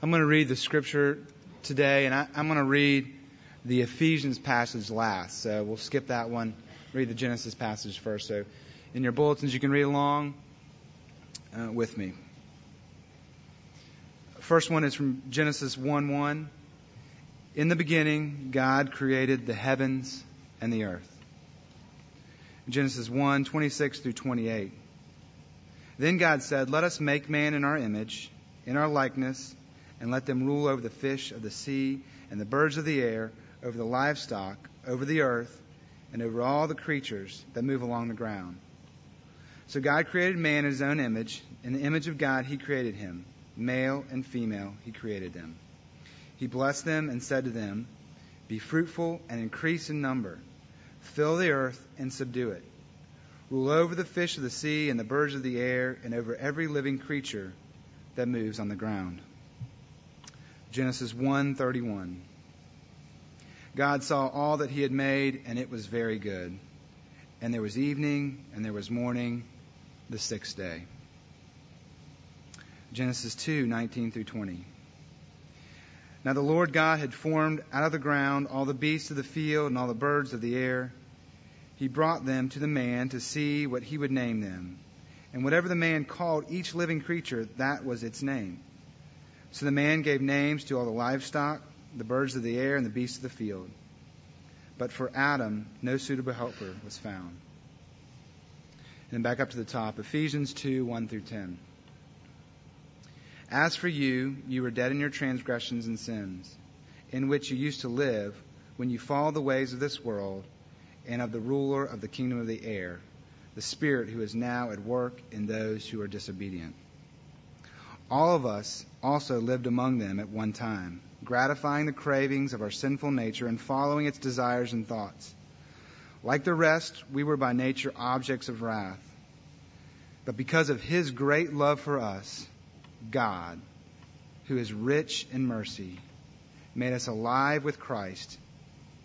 I'm going to read the scripture today, and I, am going to read the Ephesians passage last. So we'll skip that one, read the Genesis passage first. So in your bulletins, you can read along uh, with me. First one is from Genesis 1 1. In the beginning, God created the heavens and the earth. Genesis 1 26 through 28. Then God said, Let us make man in our image, in our likeness and let them rule over the fish of the sea and the birds of the air, over the livestock, over the earth, and over all the creatures that move along the ground. So God created man in his own image. In the image of God, he created him. Male and female, he created them. He blessed them and said to them, Be fruitful and increase in number. Fill the earth and subdue it. Rule over the fish of the sea and the birds of the air and over every living creature that moves on the ground. Genesis 1:31. God saw all that he had made and it was very good. And there was evening and there was morning the sixth day. Genesis 2:19 through 20. Now the Lord God had formed out of the ground all the beasts of the field and all the birds of the air. He brought them to the man to see what he would name them. And whatever the man called each living creature, that was its name. So the man gave names to all the livestock, the birds of the air, and the beasts of the field. But for Adam, no suitable helper was found. And back up to the top Ephesians 2 1 through 10. As for you, you were dead in your transgressions and sins, in which you used to live when you followed the ways of this world and of the ruler of the kingdom of the air, the Spirit who is now at work in those who are disobedient. All of us also lived among them at one time, gratifying the cravings of our sinful nature and following its desires and thoughts. Like the rest, we were by nature objects of wrath. But because of his great love for us, God, who is rich in mercy, made us alive with Christ,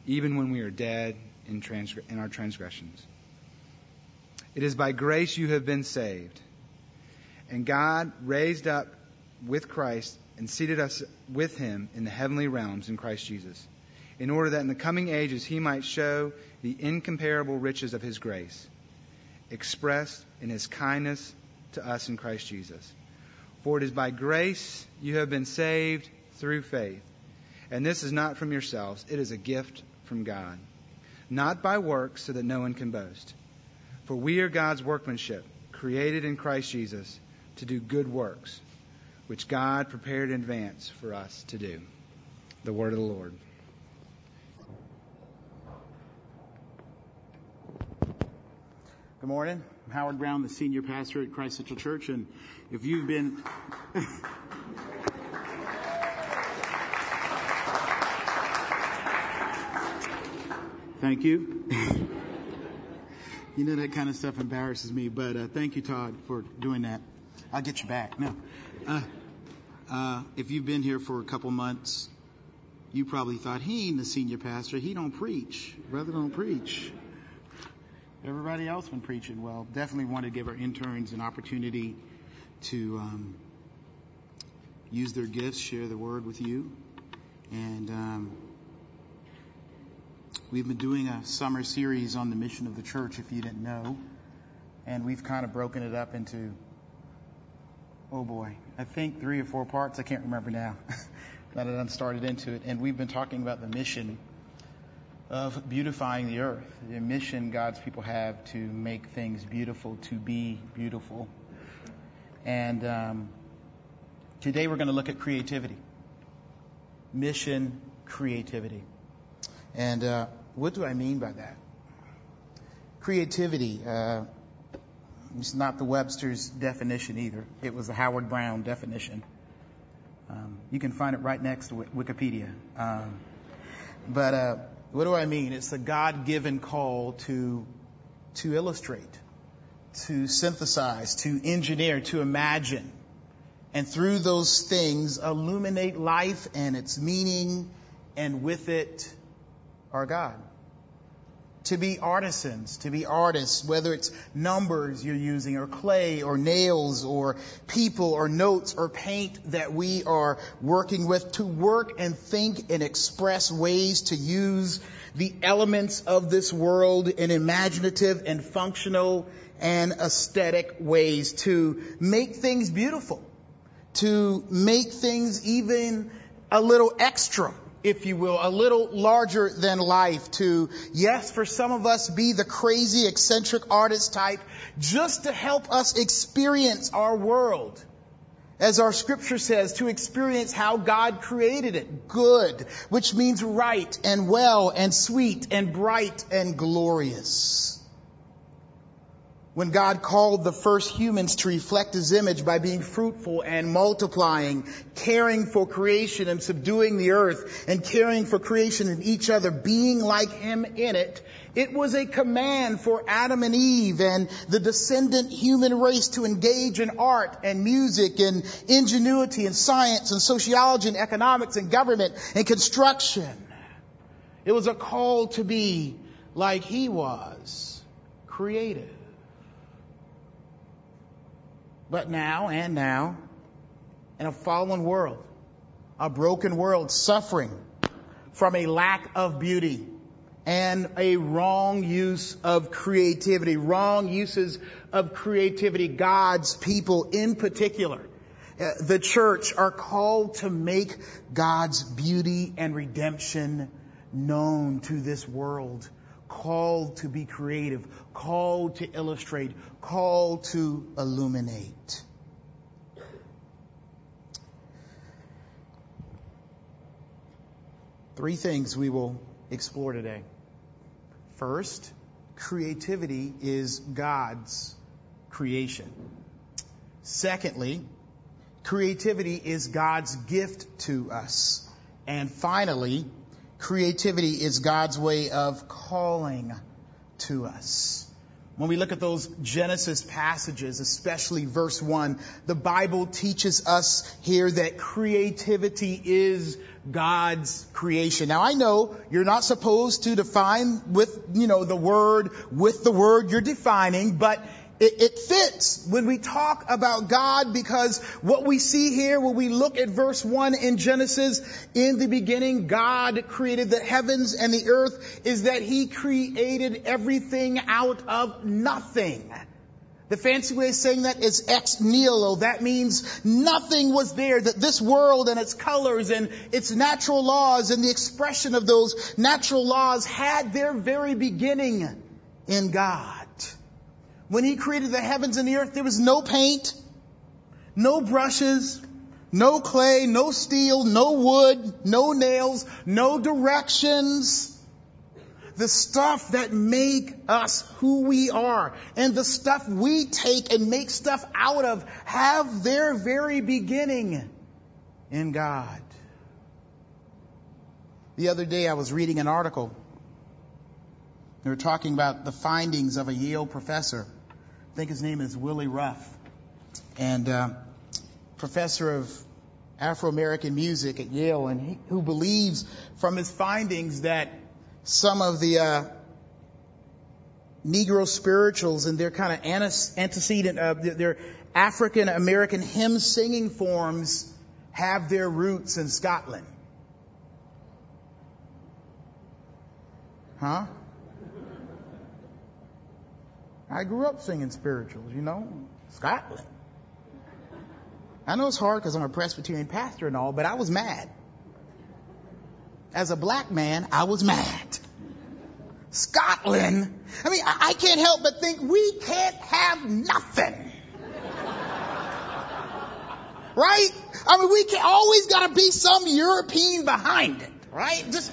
even when we are dead in, in our transgressions. It is by grace you have been saved. And God raised up with Christ and seated us with him in the heavenly realms in Christ Jesus, in order that in the coming ages he might show the incomparable riches of his grace, expressed in his kindness to us in Christ Jesus. For it is by grace you have been saved through faith. And this is not from yourselves, it is a gift from God. Not by works, so that no one can boast. For we are God's workmanship, created in Christ Jesus to do good works, which God prepared in advance for us to do. The word of the Lord. Good morning. I'm Howard Brown, the senior pastor at Christ Central Church, and if you've been Thank you. you know that kind of stuff embarrasses me, but uh, thank you, Todd, for doing that. I'll get you back. No. Uh, uh, if you've been here for a couple months, you probably thought he ain't the senior pastor. He don't preach. Brother don't preach. Everybody else been preaching. Well, definitely want to give our interns an opportunity to um, use their gifts, share the word with you, and um, we've been doing a summer series on the mission of the church. If you didn't know, and we've kind of broken it up into oh boy, I think three or four parts. I can't remember now. that I'm started into it. And we've been talking about the mission of beautifying the earth, the mission God's people have to make things beautiful, to be beautiful. And um, today we're going to look at creativity. Mission creativity. And uh, what do I mean by that? Creativity. Uh, it's not the Webster's definition either. It was the Howard Brown definition. Um, you can find it right next to Wikipedia. Um, but uh, what do I mean? It's a God-given call to to illustrate, to synthesize, to engineer, to imagine, and through those things illuminate life and its meaning, and with it, our God. To be artisans, to be artists, whether it's numbers you're using or clay or nails or people or notes or paint that we are working with, to work and think and express ways to use the elements of this world in imaginative and functional and aesthetic ways to make things beautiful, to make things even a little extra if you will, a little larger than life to, yes, for some of us be the crazy, eccentric artist type, just to help us experience our world. As our scripture says, to experience how God created it. Good, which means right and well and sweet and bright and glorious when God called the first humans to reflect his image by being fruitful and multiplying, caring for creation and subduing the earth and caring for creation and each other, being like him in it, it was a command for Adam and Eve and the descendant human race to engage in art and music and ingenuity and science and sociology and economics and government and construction. It was a call to be like he was, creative. But now and now, in a fallen world, a broken world suffering from a lack of beauty and a wrong use of creativity, wrong uses of creativity, God's people in particular, uh, the church are called to make God's beauty and redemption known to this world called to be creative, called to illustrate, called to illuminate. Three things we will explore today. First, creativity is God's creation. Secondly, creativity is God's gift to us. And finally, creativity is God's way of calling to us. When we look at those Genesis passages, especially verse 1, the Bible teaches us here that creativity is God's creation. Now I know you're not supposed to define with, you know, the word, with the word you're defining, but it, it, fits when we talk about God because what we see here when we look at verse 1 in Genesis, in the beginning God created the heavens and the earth is that He created everything out of nothing. The fancy way of saying that is ex nihilo. That means nothing was there, that this world and its colors and its natural laws and the expression of those natural laws had their very beginning in God. When he created the heavens and the earth, there was no paint, no brushes, no clay, no steel, no wood, no nails, no directions. The stuff that make us who we are and the stuff we take and make stuff out of have their very beginning in God. The other day I was reading an article. They were talking about the findings of a Yale professor I think his name is Willie Ruff, and uh, professor of Afro American music at Yale, and he, who believes from his findings that some of the uh, Negro spirituals and their kind of antecedent, uh, their African American hymn singing forms have their roots in Scotland. Huh? I grew up singing spirituals, you know, Scotland. I know it's hard because I'm a Presbyterian pastor and all, but I was mad. As a black man, I was mad. Scotland. I mean, I can't help but think we can't have nothing. right? I mean, we can always gotta be some European behind it, right? Just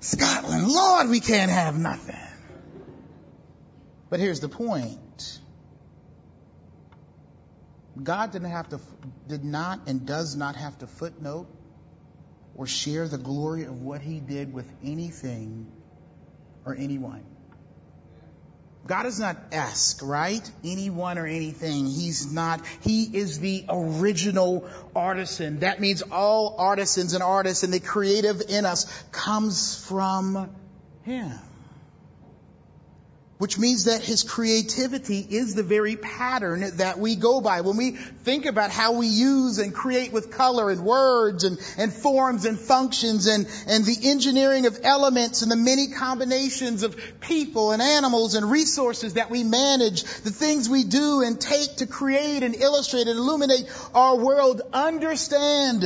Scotland. Lord, we can't have nothing. But here's the point. God didn't have to, did not and does not have to footnote or share the glory of what he did with anything or anyone. God does not ask, right? Anyone or anything. He's not, he is the original artisan. That means all artisans and artists and the creative in us comes from him. Which means that his creativity is the very pattern that we go by. When we think about how we use and create with color and words and, and forms and functions and, and the engineering of elements and the many combinations of people and animals and resources that we manage, the things we do and take to create and illustrate and illuminate our world, understand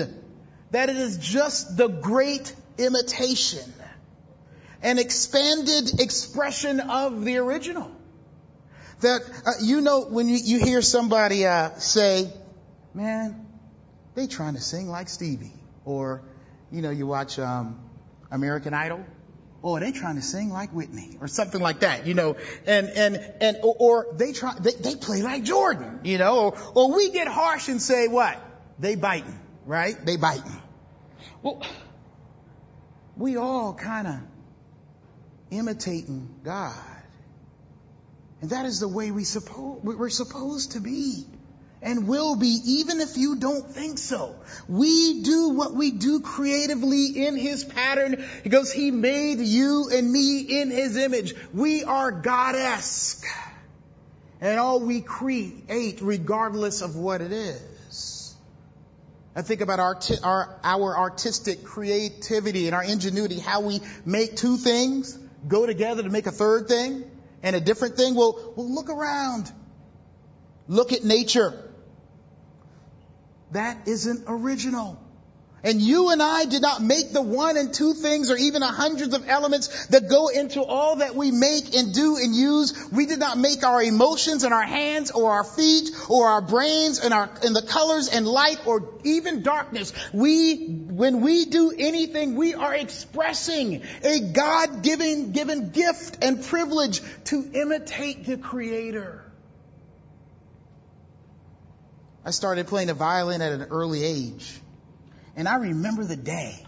that it is just the great imitation an expanded expression of the original. That, uh, you know, when you, you hear somebody uh, say, man, they trying to sing like Stevie. Or, you know, you watch um, American Idol. Oh, they trying to sing like Whitney or something like that, you know, and, and, and, or, or they try, they, they play like Jordan, you know, or, or we get harsh and say what? They biting, right? They biting. Well, we all kind of imitating God. And that is the way we suppose, we're supposed to be and will be even if you don't think so. We do what we do creatively in His pattern because He made you and me in His image. We are God-esque. And all we create regardless of what it is. I think about our, our, our artistic creativity and our ingenuity, how we make two things go together to make a third thing and a different thing? Well, well look around. Look at nature. That isn't original. And you and I did not make the one and two things or even a hundreds of elements that go into all that we make and do and use. We did not make our emotions and our hands or our feet or our brains and our, and the colors and light or even darkness. We, when we do anything, we are expressing a God-given, given gift and privilege to imitate the Creator. I started playing the violin at an early age. And I remember the day.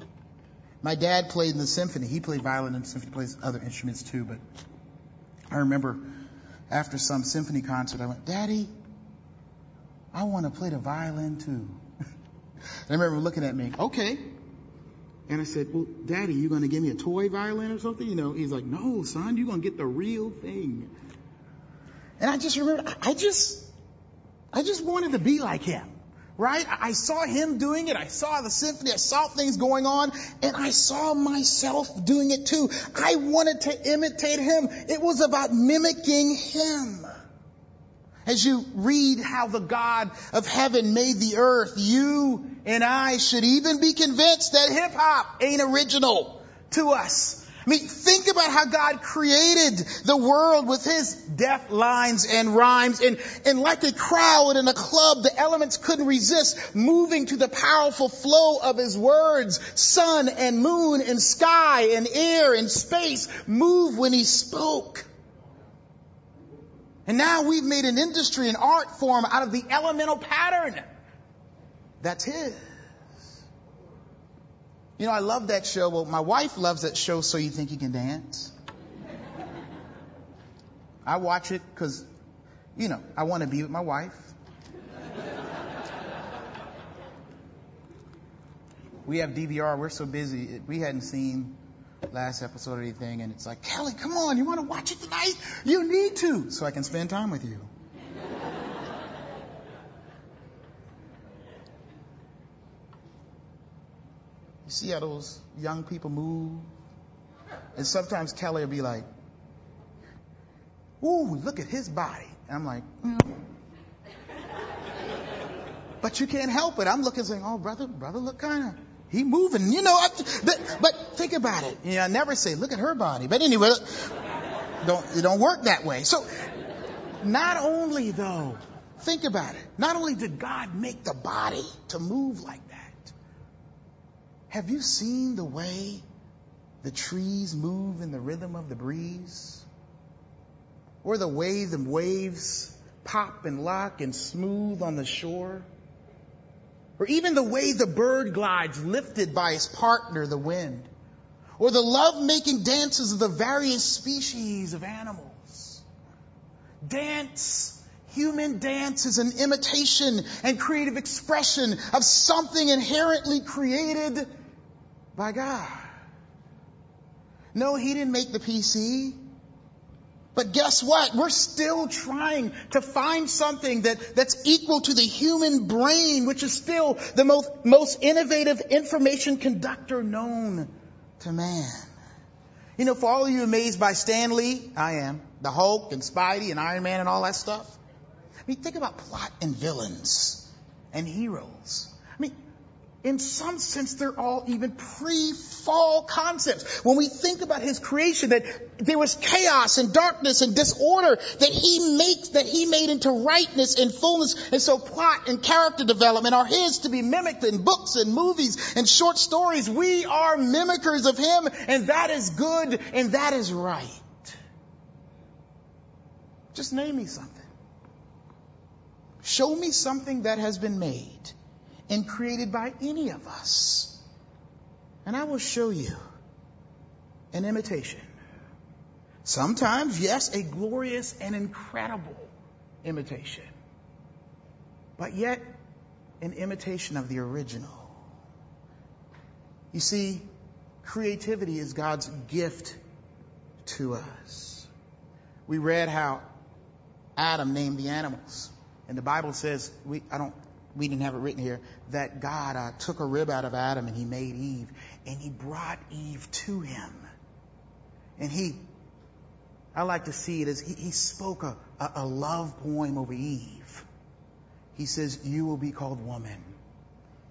My dad played in the symphony. He played violin and symphony, plays other instruments too, but I remember after some symphony concert, I went, Daddy, I want to play the violin too. I remember looking at me, okay. And I said, well, Daddy, you going to give me a toy violin or something? You know, he's like, no, son, you're going to get the real thing. And I just remember, I just, I just wanted to be like him right? I saw him doing it. I saw the symphony. I saw things going on and I saw myself doing it too. I wanted to imitate him. It was about mimicking him. As you read how the God of heaven made the earth, you and I should even be convinced that hip hop ain't original to us. I mean, think about how God created the world with His deft lines and rhymes and, and like a crowd in a club, the elements couldn't resist moving to the powerful flow of His words. Sun and moon and sky and air and space move when He spoke. And now we've made an industry, an art form out of the elemental pattern. That's His. You know, I love that show. Well, my wife loves that show, So You Think You Can Dance. I watch it because, you know, I want to be with my wife. we have DVR. We're so busy. We hadn't seen last episode or anything, and it's like, Kelly, come on, you want to watch it tonight? You need to, so I can spend time with you. See how those young people move? And sometimes Kelly will be like, Ooh, look at his body. And I'm like, mm. But you can't help it. I'm looking saying, oh, brother, brother, look kind of, he moving, you know. But, but think about it. You know, I never say, look at her body. But anyway, don't, it don't work that way. So, not only though, think about it. Not only did God make the body to move like that, have you seen the way the trees move in the rhythm of the breeze? Or the way the waves pop and lock and smooth on the shore? Or even the way the bird glides lifted by his partner, the wind? Or the love-making dances of the various species of animals? Dance Human dance is an imitation and creative expression of something inherently created by God. No, he didn't make the PC. But guess what? We're still trying to find something that, that's equal to the human brain, which is still the most, most innovative information conductor known to man. You know, for all of you amazed by Stan Lee, I am, the Hulk and Spidey and Iron Man and all that stuff. I mean, think about plot and villains and heroes. I mean, in some sense, they're all even pre-fall concepts. When we think about his creation, that there was chaos and darkness and disorder that he makes, that he made into rightness and fullness. And so plot and character development are his to be mimicked in books and movies and short stories. We are mimickers of him and that is good and that is right. Just name me something. Show me something that has been made and created by any of us. And I will show you an imitation. Sometimes, yes, a glorious and incredible imitation. But yet, an imitation of the original. You see, creativity is God's gift to us. We read how Adam named the animals. And the Bible says, we, I don't we didn't have it written here, that God uh, took a rib out of Adam and he made Eve and he brought Eve to him. And he, I like to see it as he, he spoke a, a, a love poem over Eve. He says, you will be called woman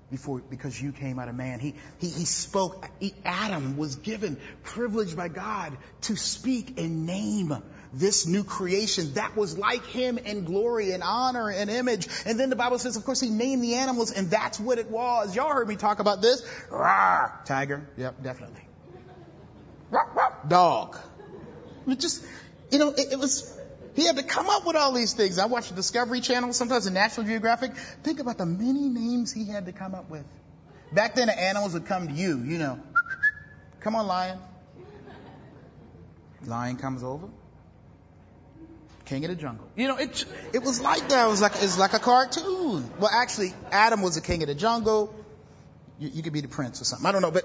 before, because you came out of man. He, he, he spoke, Adam was given privilege by God to speak and name this new creation that was like him in glory and honor and image. And then the Bible says, of course, he named the animals and that's what it was. Y'all heard me talk about this. Rawr, tiger. Yep, definitely. Rawr, dog. It just, you know, it, it was, he had to come up with all these things. I watch the Discovery Channel, sometimes the National Geographic. Think about the many names he had to come up with. Back then the animals would come to you, you know. Come on, lion. Lion comes over. King of the Jungle. You know, it it was like that. It was like it's like a cartoon. Well, actually, Adam was the king of the jungle. You, you could be the prince or something. I don't know, but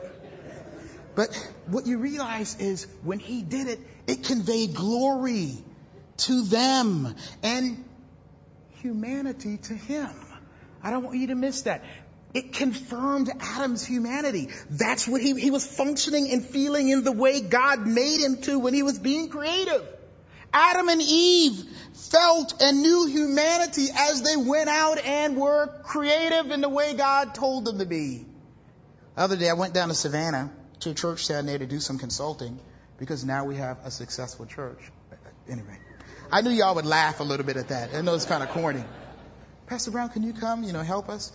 but what you realize is when he did it, it conveyed glory to them and humanity to him. I don't want you to miss that. It confirmed Adam's humanity. That's what he, he was functioning and feeling in the way God made him to when he was being creative. Adam and Eve felt and knew humanity as they went out and were creative in the way God told them to be. The other day I went down to Savannah to a church down there to do some consulting because now we have a successful church. Anyway, I knew y'all would laugh a little bit at that. I know it's kind of corny. Pastor Brown, can you come, you know, help us?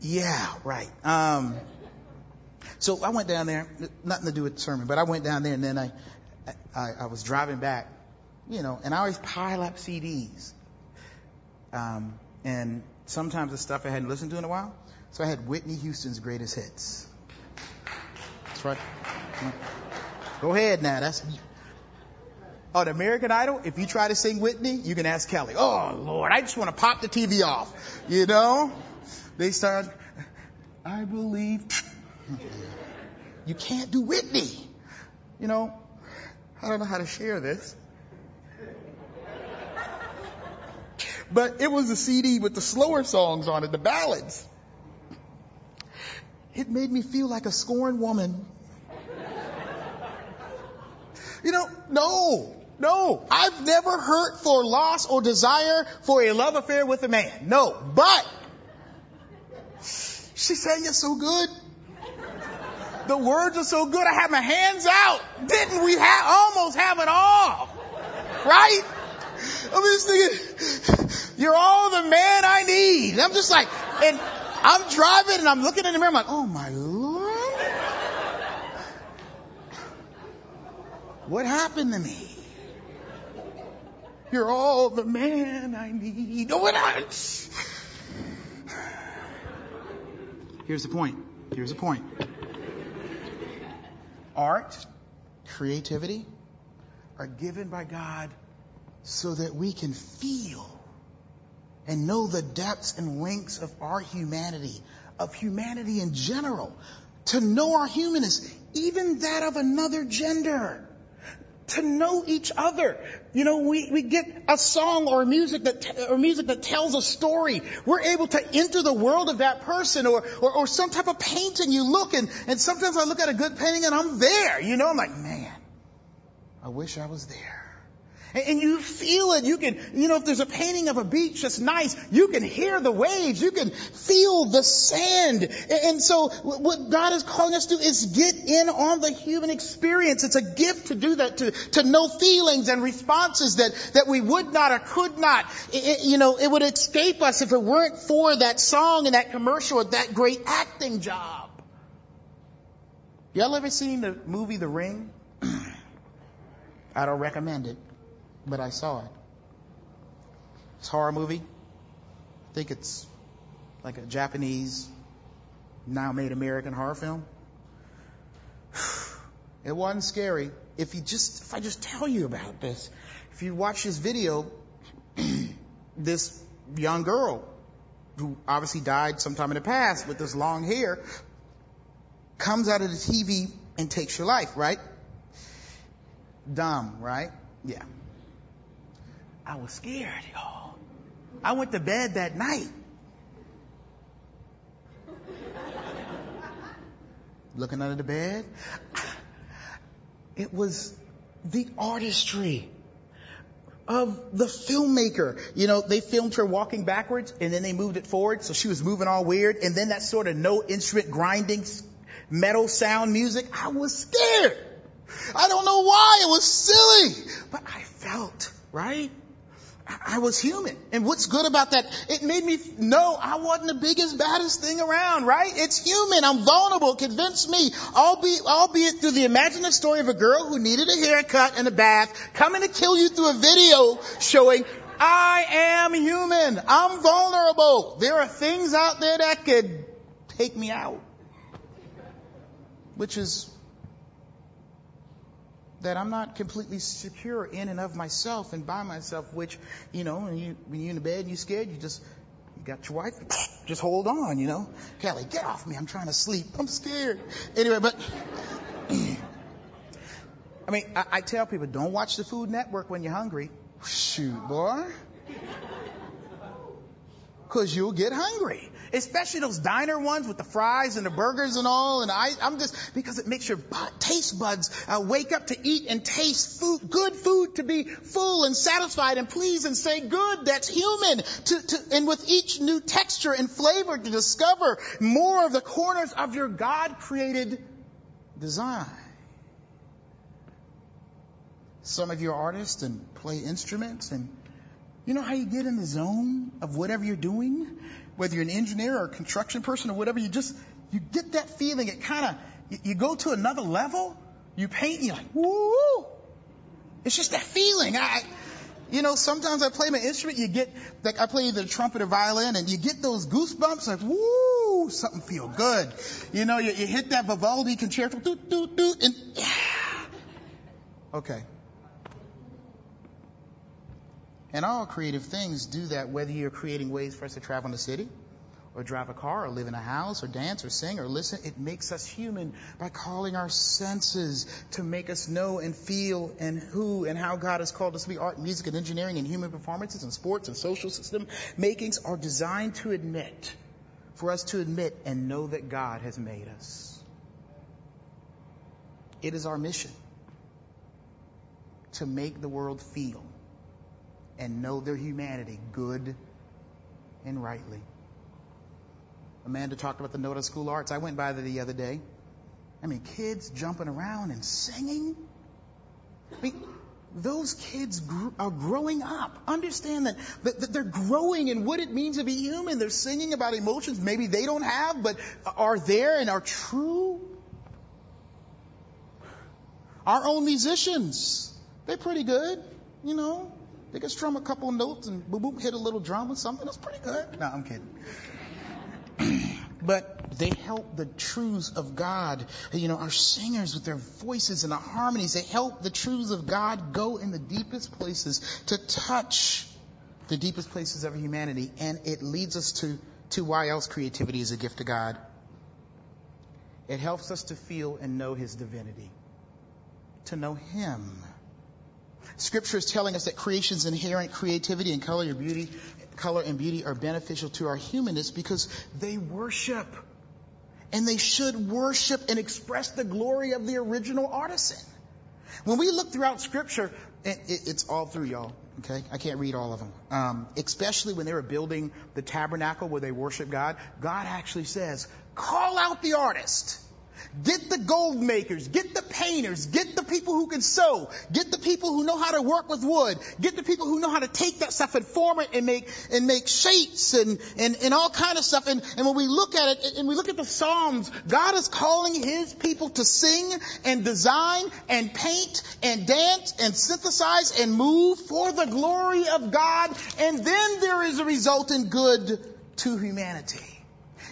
Yeah, right. Um, so I went down there, nothing to do with the sermon, but I went down there and then I, I, I was driving back you know, and I always pile up CDs. Um, and sometimes the stuff I hadn't listened to in a while. So I had Whitney Houston's greatest hits. That's right. Go ahead now. That's on American Idol. If you try to sing Whitney, you can ask Kelly. Oh Lord, I just want to pop the TV off. You know, they start. I believe. You can't do Whitney. You know, I don't know how to share this. But it was a CD with the slower songs on it, the ballads. It made me feel like a scorned woman. You know, no, no. I've never hurt for loss or desire for a love affair with a man. No, but she sang it so good. The words are so good. I had my hands out. Didn't we have almost have it all? Right? I'm just thinking, you're all the man I need. And I'm just like, and I'm driving and I'm looking in the mirror. I'm like, oh my Lord. What happened to me? You're all the man I need. Oh, what I... Here's the point. Here's the point. Art, creativity are given by God so that we can feel and know the depths and lengths of our humanity, of humanity in general, to know our humanness, even that of another gender. to know each other. You know, we, we get a song or music that, or music that tells a story. We're able to enter the world of that person or, or, or some type of painting. You look and, and sometimes I look at a good painting and I'm there. You know, I'm like, man, I wish I was there. And you feel it. You can, you know, if there's a painting of a beach that's nice, you can hear the waves. You can feel the sand. And so what God is calling us to is get in on the human experience. It's a gift to do that, to, to know feelings and responses that, that we would not or could not. It, you know, it would escape us if it weren't for that song and that commercial or that great acting job. Y'all ever seen the movie The Ring? I don't recommend it but I saw it. It's a horror movie. I think it's like a Japanese, now made American horror film. It wasn't scary. If you just, if I just tell you about this, if you watch this video, this young girl who obviously died sometime in the past with this long hair comes out of the TV and takes your life, right? Dumb, right? Yeah. I was scared, y'all. I went to bed that night. Looking under the bed. It was the artistry of the filmmaker. You know, they filmed her walking backwards and then they moved it forward. So she was moving all weird. And then that sort of no instrument grinding metal sound music. I was scared. I don't know why. It was silly, but I felt, right? I was human. And what's good about that? It made me know I wasn't the biggest, baddest thing around, right? It's human. I'm vulnerable. Convince me, albeit, albeit through the imaginative story of a girl who needed a haircut and a bath, coming to kill you through a video showing I am human. I'm vulnerable. There are things out there that could take me out. Which is that I'm not completely secure in and of myself and by myself, which, you know, when, you, when you're in the bed and you're scared, you just, you got your wife, just hold on, you know. Kelly, get off me. I'm trying to sleep. I'm scared. Anyway, but, I mean, I, I tell people, don't watch the Food Network when you're hungry. Shoot, boy. Cause you'll get hungry especially those diner ones with the fries and the burgers and all. And I, I'm just because it makes your taste buds uh, wake up to eat and taste food, good food to be full and satisfied and pleased and say good. That's human. To, to, and with each new texture and flavor to discover more of the corners of your God created design. Some of you are artists and play instruments and you know how you get in the zone of whatever you're doing? Whether you're an engineer or a construction person or whatever, you just, you get that feeling. It kind of, you, go to another level, you paint you're like, woo! It's just that feeling. I, you know, sometimes I play my instrument, you get, like I play the trumpet or violin and you get those goosebumps like, woo! Something feel good. You know, you, you hit that Vivaldi concerto, doot, doot, doot, and yeah. Okay. And all creative things do that, whether you're creating ways for us to travel in the city, or drive a car, or live in a house, or dance, or sing, or listen. It makes us human by calling our senses to make us know and feel and who and how God has called us to be. Art, music, and engineering, and human performances, and sports, and social system makings are designed to admit, for us to admit and know that God has made us. It is our mission to make the world feel and know their humanity good and rightly. Amanda talked about the Noda School Arts. I went by there the other day. I mean, kids jumping around and singing. I mean, those kids are growing up. Understand that, that, they're growing in what it means to be human. They're singing about emotions maybe they don't have, but are there and are true. Our own musicians, they're pretty good, you know. They can strum a couple notes and boom, boom, hit a little drum or something. That's pretty good. No, I'm kidding. but they help the truths of God. You know, our singers with their voices and the harmonies, they help the truths of God go in the deepest places to touch the deepest places of humanity. And it leads us to, to why else creativity is a gift to God. It helps us to feel and know His divinity, to know Him Scripture is telling us that creation's inherent creativity and color and beauty, color and beauty are beneficial to our humanness because they worship. And they should worship and express the glory of the original artisan. When we look throughout Scripture, it, it, it's all through y'all. Okay, I can't read all of them. Um, especially when they were building the tabernacle where they worship God, God actually says, "Call out the artist." Get the gold makers, get the painters, get the people who can sew, get the people who know how to work with wood, get the people who know how to take that stuff and form it and make and make shapes and and, and all kind of stuff. And, and when we look at it and we look at the Psalms, God is calling his people to sing and design and paint and dance and synthesize and move for the glory of God. And then there is a resultant good to humanity.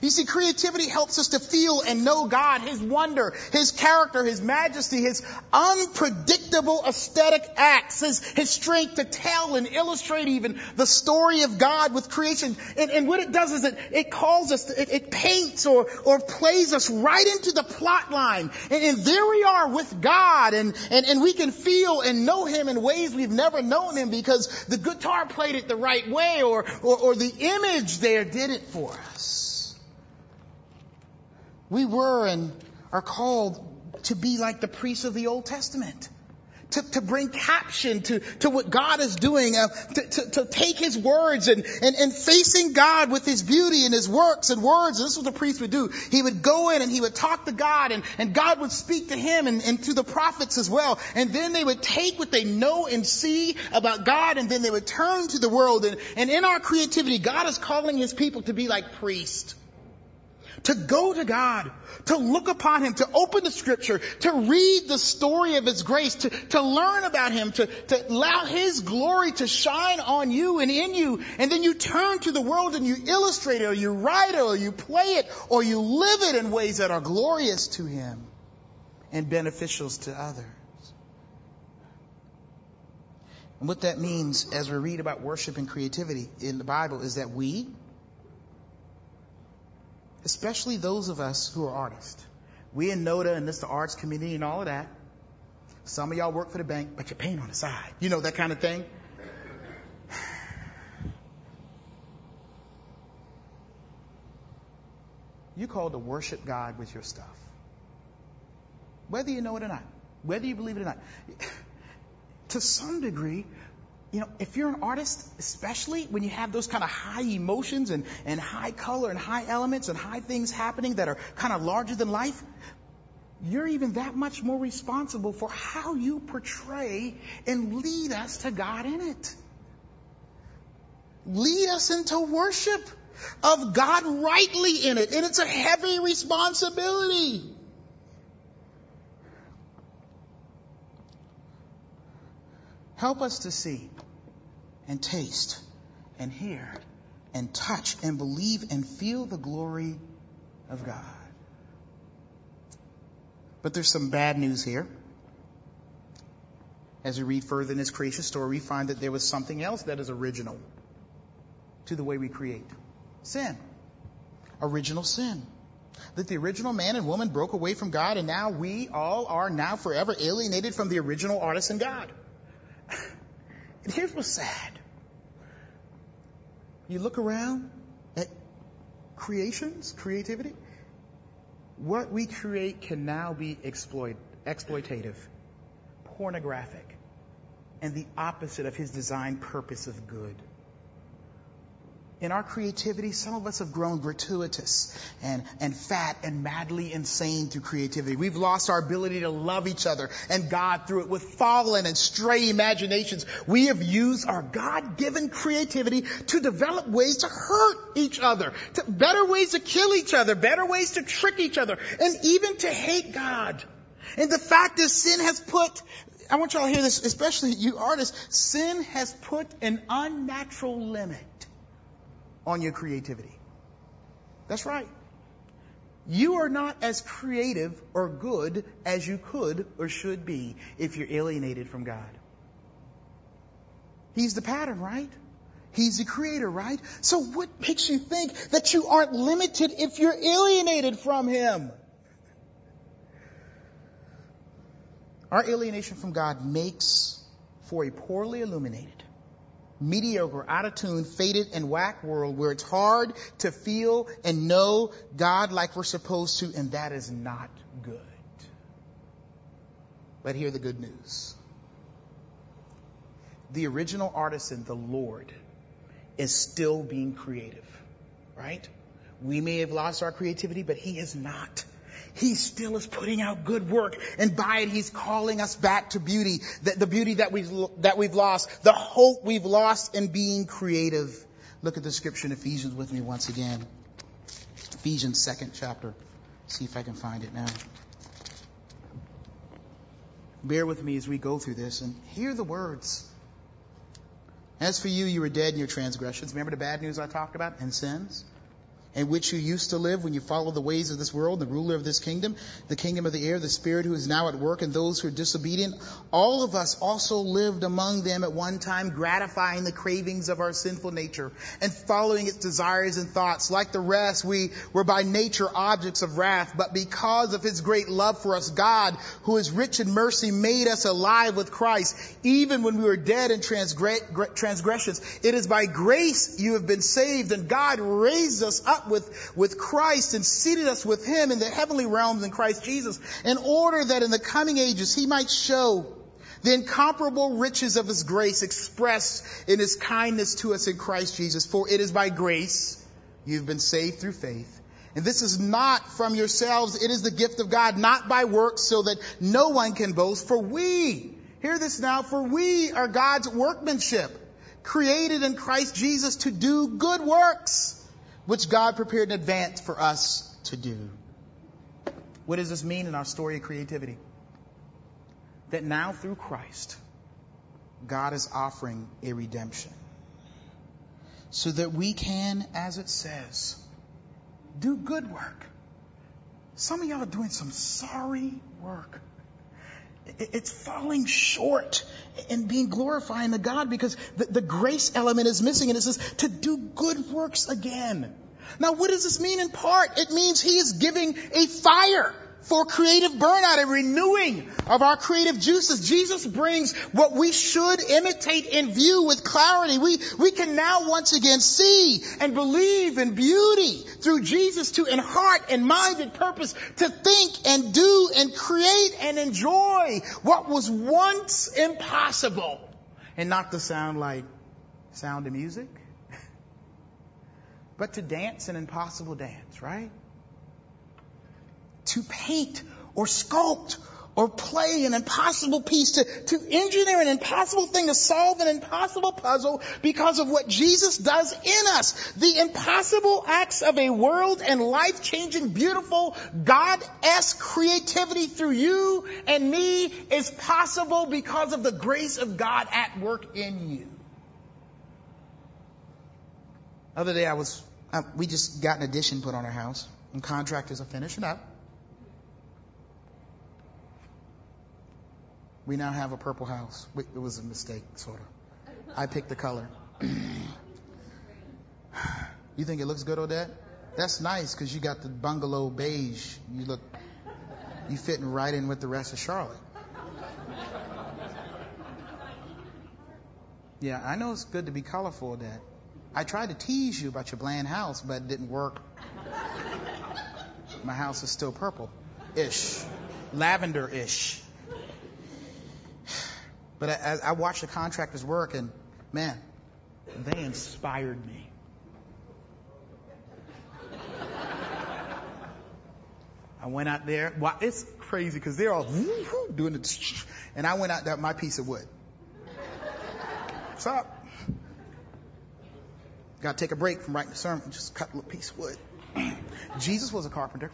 You see, creativity helps us to feel and know God, His wonder, His character, His majesty, His unpredictable aesthetic acts, His, His strength to tell and illustrate even the story of God with creation. And, and what it does is it, it calls us, it, it paints or, or plays us right into the plot line. And, and there we are with God and, and, and we can feel and know Him in ways we've never known Him because the guitar played it the right way or, or, or the image there did it for us. We were and are called to be like the priests of the Old Testament. To, to bring caption to, to what God is doing, uh, to, to, to, take His words and, and, and facing God with His beauty and His works and words. This is what the priest would do. He would go in and he would talk to God and, and God would speak to him and, and to the prophets as well. And then they would take what they know and see about God and then they would turn to the world. And, and in our creativity, God is calling His people to be like priests to go to God, to look upon Him, to open the scripture, to read the story of His grace, to, to learn about Him, to, to allow His glory to shine on you and in you. And then you turn to the world and you illustrate it or you write it or you play it or you live it in ways that are glorious to Him and beneficial to others. And what that means as we read about worship and creativity in the Bible is that we, especially those of us who are artists. We in NODA and this the arts community and all of that. Some of y'all work for the bank, but you're paint on the side. You know that kind of thing. You called to worship God with your stuff. Whether you know it or not. Whether you believe it or not. To some degree, you know, if you're an artist, especially when you have those kind of high emotions and, and high color and high elements and high things happening that are kind of larger than life, you're even that much more responsible for how you portray and lead us to God in it. Lead us into worship of God rightly in it. And it's a heavy responsibility. Help us to see and taste and hear and touch and believe and feel the glory of God. But there's some bad news here. As we read further in this creation story, we find that there was something else that is original to the way we create. Sin. Original sin. That the original man and woman broke away from God and now we all are now forever alienated from the original artist and God. And here's what's sad. You look around at creations, creativity, what we create can now be exploit, exploitative, pornographic, and the opposite of his design purpose of good in our creativity, some of us have grown gratuitous and, and fat and madly insane through creativity. We've lost our ability to love each other and God through it with fallen and stray imaginations. We have used our God-given creativity to develop ways to hurt each other, to better ways to kill each other, better ways to trick each other, and even to hate God. And the fact is sin has put I want y'all to hear this, especially you artists. Sin has put an unnatural limit on your creativity. That's right. You are not as creative or good as you could or should be if you're alienated from God. He's the pattern, right? He's the creator, right? So what makes you think that you aren't limited if you're alienated from Him? Our alienation from God makes for a poorly illuminated, mediocre, out of tune, faded, and whack world where it's hard to feel and know God like we're supposed to, and that is not good. But hear the good news. The original artisan, the Lord, is still being creative, right? We may have lost our creativity, but He is not. He still is putting out good work, and by it, He's calling us back to beauty, the, the beauty that we've, that we've lost, the hope we've lost in being creative. Look at the scripture in Ephesians with me once again. Ephesians second chapter. See if I can find it now. Bear with me as we go through this and hear the words. As for you, you were dead in your transgressions. Remember the bad news I talked about? And sins? In which you used to live when you followed the ways of this world, the ruler of this kingdom, the kingdom of the air, the spirit who is now at work, and those who are disobedient. All of us also lived among them at one time, gratifying the cravings of our sinful nature and following its desires and thoughts. Like the rest, we were by nature objects of wrath, but because of his great love for us, God, who is rich in mercy, made us alive with Christ, even when we were dead in transgressions. It is by grace you have been saved, and God raised us up with, with Christ and seated us with Him in the heavenly realms in Christ Jesus in order that in the coming ages He might show the incomparable riches of His grace expressed in His kindness to us in Christ Jesus. For it is by grace you've been saved through faith. And this is not from yourselves. It is the gift of God, not by works so that no one can boast. For we, hear this now, for we are God's workmanship, created in Christ Jesus to do good works which God prepared in advance for us to do. What does this mean in our story of creativity? That now through Christ, God is offering a redemption. So that we can, as it says, do good work. Some of y'all are doing some sorry work. It's falling short and being glorifying to God because the, the, grace element is missing and it says to do good works again. Now what does this mean in part? It means He is giving a fire for creative burnout, and renewing of our creative juices. Jesus brings what we should imitate in view with clarity. We, we can now once again see and believe in beauty through Jesus to in heart and mind and purpose to think and do and create and enjoy what was once impossible and not to sound like sound of music, but to dance an impossible dance, right? To paint or sculpt or play an impossible piece, to, to engineer an impossible thing, to solve an impossible puzzle because of what Jesus does in us. The impossible acts of a world and life changing, beautiful, God-esque creativity through you and me is possible because of the grace of God at work in you. Other day I was, uh, we just got an addition put on our house and contractors are finishing up. We now have a purple house. It was a mistake, sort of. I picked the color. you think it looks good, Odette? That's nice because you got the bungalow beige. You look, you fitting right in with the rest of Charlotte. Yeah, I know it's good to be colorful, Dad. I tried to tease you about your bland house, but it didn't work. My house is still purple-ish, lavender-ish. But I, I watched the contractors work, and man, they inspired me. I went out there. Well, it's crazy because they're all doing it, and I went out there my piece of wood. What's up? Got to take a break from writing the sermon. Just cut a little piece of wood. Jesus was a carpenter.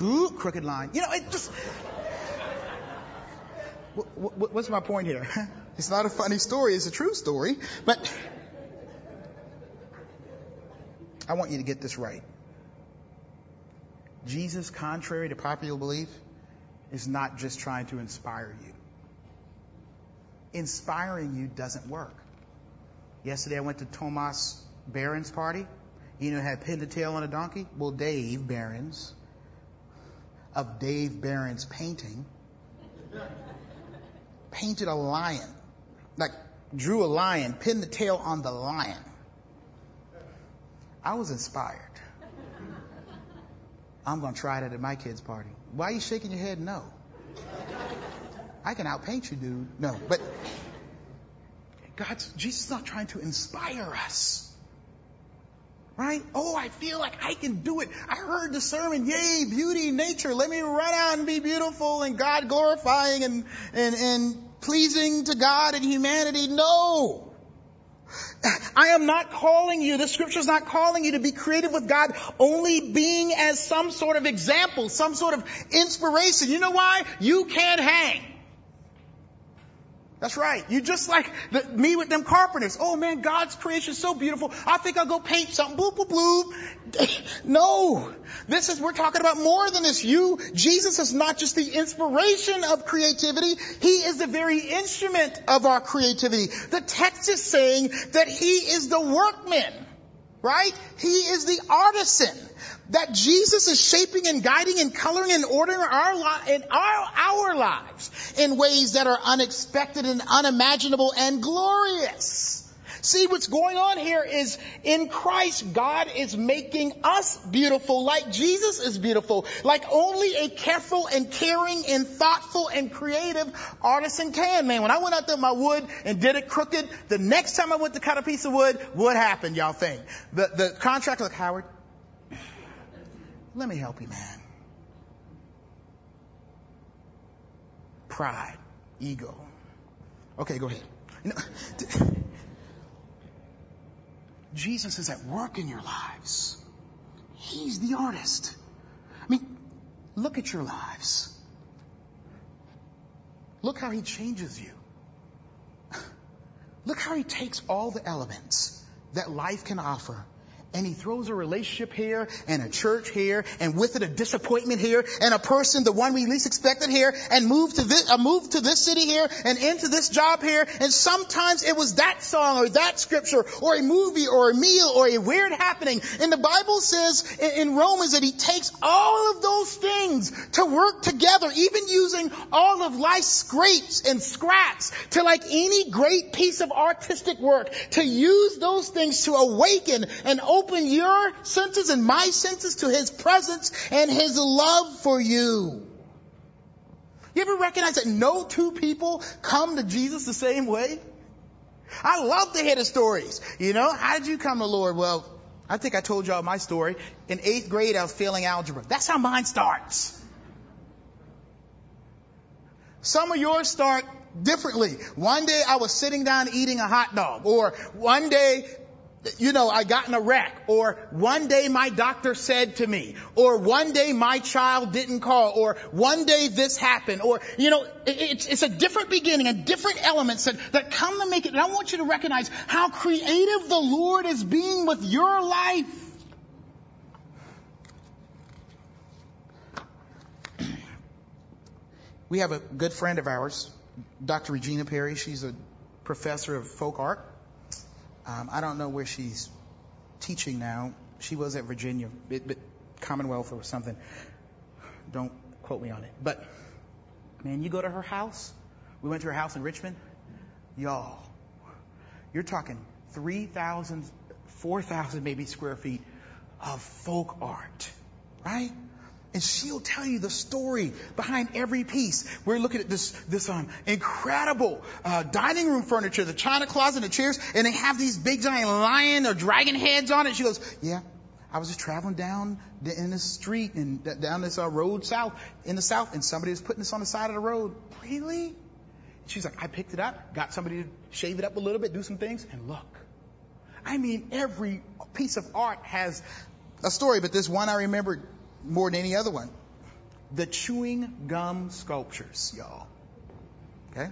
Ooh, crooked line. You know, it just what's my point here? It's not a funny story, it's a true story, but I want you to get this right. Jesus, contrary to popular belief, is not just trying to inspire you. Inspiring you doesn't work. Yesterday I went to Tomas Barron's party. You know, had pinned a tail on a donkey. Well, Dave Barron's, of Dave Barron's painting, painted a lion, like drew a lion, pinned the tail on the lion. I was inspired. I'm going to try that at my kid's party. Why are you shaking your head? No. I can outpaint you, dude. No, but God's, Jesus is not trying to inspire us. Right? Oh, I feel like I can do it. I heard the sermon, yay, beauty, nature. Let me run out and be beautiful and God glorifying and, and, and pleasing to God and humanity. No. I am not calling you, the scripture is not calling you to be creative with God only being as some sort of example, some sort of inspiration. You know why? You can't hang. That's right. You just like the, me with them carpenters. Oh man, God's creation is so beautiful. I think I'll go paint something. Boop, boop, boop. no. This is, we're talking about more than this. You, Jesus is not just the inspiration of creativity. He is the very instrument of our creativity. The text is saying that He is the workman. Right? He is the artisan that Jesus is shaping and guiding and coloring and ordering our li- in our, our lives in ways that are unexpected and unimaginable and glorious. See, what's going on here is in Christ, God is making us beautiful like Jesus is beautiful, like only a careful and caring and thoughtful and creative artisan can. Man, when I went out there with my wood and did it crooked, the next time I went to cut a piece of wood, what happened, y'all think? The, the contractor like, Howard, let me help you, man. Pride, ego. Okay, go ahead. Jesus is at work in your lives. He's the artist. I mean, look at your lives. Look how he changes you. Look how he takes all the elements that life can offer and he throws a relationship here and a church here and with it a disappointment here and a person, the one we least expected here and move to this, uh, a move to this city here and into this job here. And sometimes it was that song or that scripture or a movie or a meal or a weird happening. And the Bible says in, in Romans that he takes all of those things to work together, even using all of life's scrapes and scraps to like any great piece of artistic work to use those things to awaken and open open your senses and my senses to His presence and His love for you. You ever recognize that no two people come to Jesus the same way? I love to hear the stories. You know, how did you come to Lord? Well, I think I told y'all my story. In eighth grade, I was failing algebra. That's how mine starts. Some of yours start differently. One day I was sitting down eating a hot dog, or one day you know, I got in a wreck, or one day my doctor said to me, or one day my child didn't call, or one day this happened, or, you know, it's, it's a different beginning and different elements that, that come to make it. And I want you to recognize how creative the Lord is being with your life. We have a good friend of ours, Dr. Regina Perry. She's a professor of folk art um, I don't know where she's teaching now. She was at Virginia, but Commonwealth or something. Don't quote me on it. But man, you go to her house. We went to her house in Richmond. Y'all, you're talking 3,000, 4,000 maybe square feet of folk art, right? And she'll tell you the story behind every piece. We're looking at this, this um, incredible uh, dining room furniture, the china closet, the chairs, and they have these big giant lion or dragon heads on it. She goes, yeah, I was just traveling down in the street and down this uh, road south, in the south, and somebody was putting this on the side of the road. Really? She's like, I picked it up, got somebody to shave it up a little bit, do some things, and look. I mean, every piece of art has a story, but this one I remembered more than any other one. The chewing gum sculptures, y'all. Okay?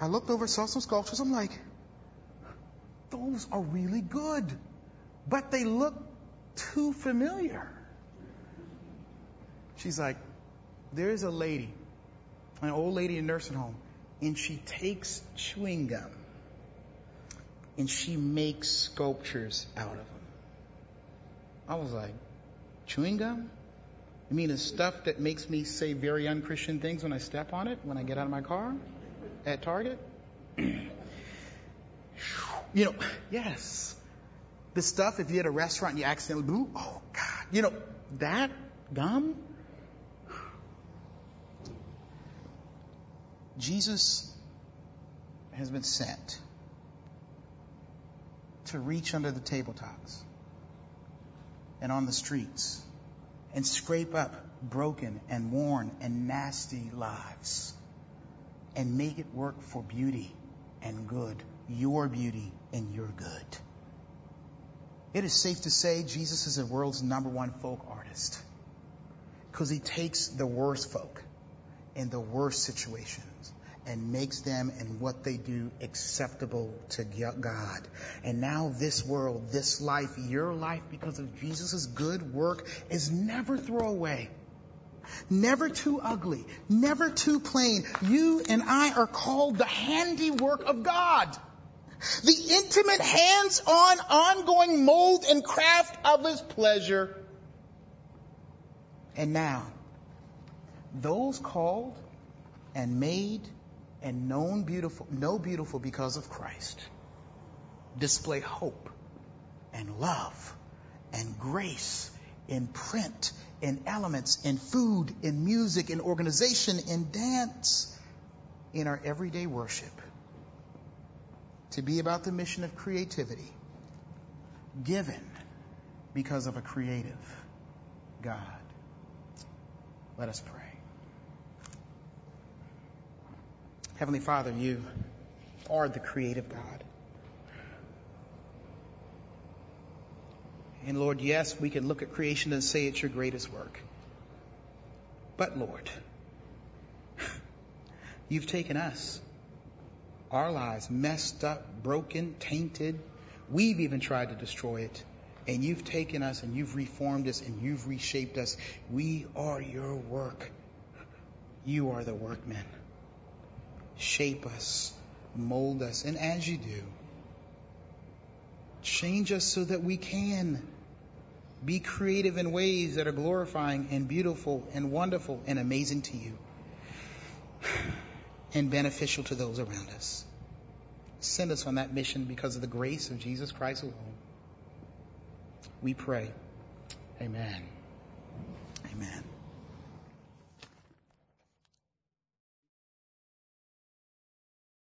I looked over, saw some sculptures. I'm like, those are really good, but they look too familiar. She's like, there's a lady, an old lady in a nursing home, and she takes chewing gum and she makes sculptures out of them. I was like, chewing gum? You mean the stuff that makes me say very unchristian things when I step on it, when I get out of my car at Target? you know, yes. The stuff, if you're at a restaurant and you accidentally, boo, oh God, you know, that gum? Jesus has been sent to reach under the tabletops and on the streets and scrape up broken and worn and nasty lives and make it work for beauty and good, your beauty and your good. It is safe to say Jesus is the world's number one folk artist because he takes the worst folk in the worst situations and makes them and what they do acceptable to God. And now this world, this life, your life because of Jesus' good work is never throwaway. Never too ugly, never too plain. You and I are called the handiwork of God. The intimate hands-on ongoing mold and craft of His pleasure. And now, those called and made and known beautiful, know beautiful because of Christ, display hope and love and grace in print, in elements, in food, in music, in organization, in dance, in our everyday worship. To be about the mission of creativity, given because of a creative God. Let us pray. Heavenly Father, you are the creative God. And Lord, yes, we can look at creation and say it's your greatest work. But Lord, you've taken us, our lives messed up, broken, tainted. We've even tried to destroy it. And you've taken us and you've reformed us and you've reshaped us. We are your work. You are the workman shape us, mold us, and as you do, change us so that we can be creative in ways that are glorifying and beautiful and wonderful and amazing to you and beneficial to those around us. Send us on that mission because of the grace of Jesus Christ alone. We pray. Amen. Amen.